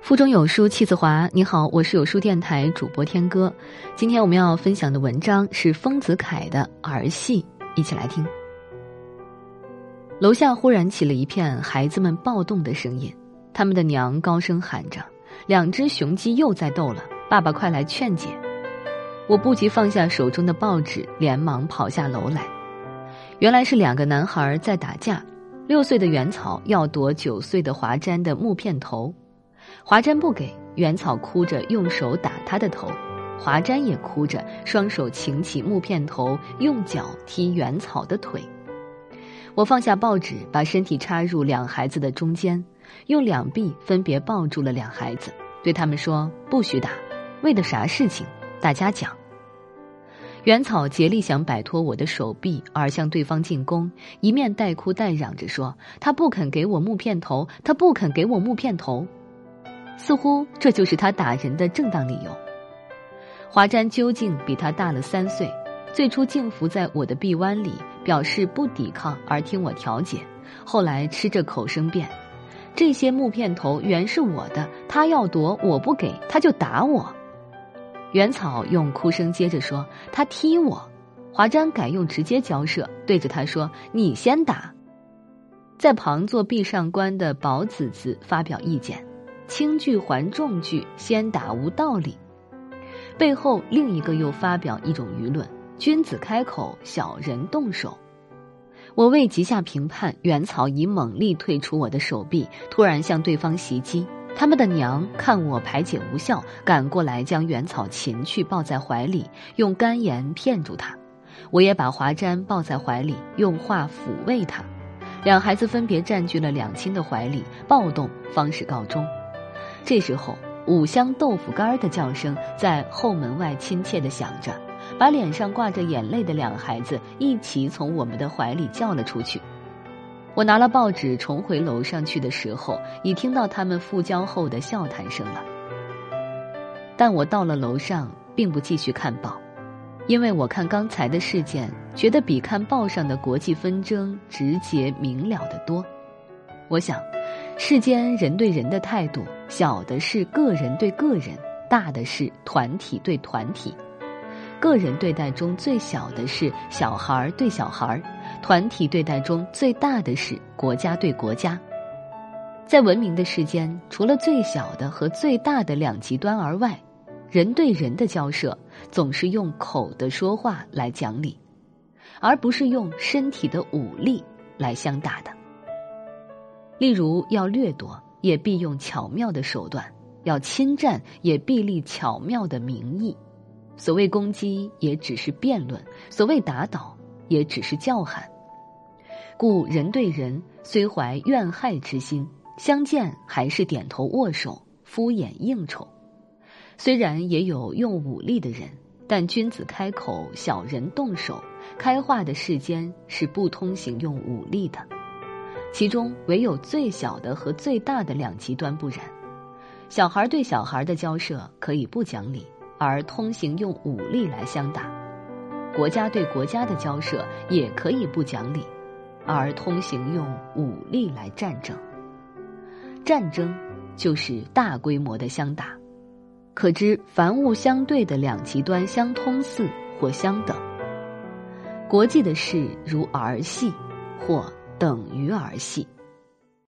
腹中有书气自华。你好，我是有书电台主播天歌。今天我们要分享的文章是丰子恺的儿戏，一起来听。楼下忽然起了一片孩子们暴动的声音，他们的娘高声喊着：“两只雄鸡又在斗了，爸爸快来劝解！”我不及放下手中的报纸，连忙跑下楼来。原来是两个男孩在打架，六岁的元草要夺九岁的华瞻的木片头。华瞻不给，元草哭着用手打他的头，华瞻也哭着双手擎起木片头，用脚踢元草的腿。我放下报纸，把身体插入两孩子的中间，用两臂分别抱住了两孩子，对他们说：“不许打，为的啥事情？大家讲。”元草竭力想摆脱我的手臂，而向对方进攻，一面带哭带嚷着说：“他不肯给我木片头，他不肯给我木片头。”似乎这就是他打人的正当理由。华瞻究竟比他大了三岁，最初静伏在我的臂弯里，表示不抵抗而听我调解。后来吃着口生辩，这些木片头原是我的，他要夺我不给，他就打我。元草用哭声接着说：“他踢我。”华瞻改用直接交涉，对着他说：“你先打。”在旁做壁上观的宝子子发表意见。轻句还重句，先打无道理。背后另一个又发表一种舆论：君子开口，小人动手。我未及下评判，元草已猛力退出我的手臂，突然向对方袭击。他们的娘看我排解无效，赶过来将元草擒去，抱在怀里，用干言骗住他。我也把华瞻抱在怀里，用话抚慰他。两孩子分别占据了两亲的怀里，暴动方始告终。这时候，五香豆腐干儿的叫声在后门外亲切地响着，把脸上挂着眼泪的两孩子一起从我们的怀里叫了出去。我拿了报纸重回楼上去的时候，已听到他们复交后的笑谈声了。但我到了楼上，并不继续看报，因为我看刚才的事件，觉得比看报上的国际纷争直接明了的多。我想。世间人对人的态度，小的是个人对个人，大的是团体对团体。个人对待中最小的是小孩儿对小孩儿，团体对待中最大的是国家对国家。在文明的世间，除了最小的和最大的两极端而外，人对人的交涉总是用口的说话来讲理，而不是用身体的武力来相打的。例如，要掠夺，也必用巧妙的手段；要侵占，也必立巧妙的名义。所谓攻击，也只是辩论；所谓打倒，也只是叫喊。故人对人虽怀怨害之心，相见还是点头握手、敷衍应酬。虽然也有用武力的人，但君子开口，小人动手。开化的世间是不通行用武力的。其中唯有最小的和最大的两极端不然，小孩对小孩的交涉可以不讲理，而通行用武力来相打；国家对国家的交涉也可以不讲理，而通行用武力来战争。战争就是大规模的相打，可知凡物相对的两极端相通似或相等。国际的事如儿戏，或。等于儿戏。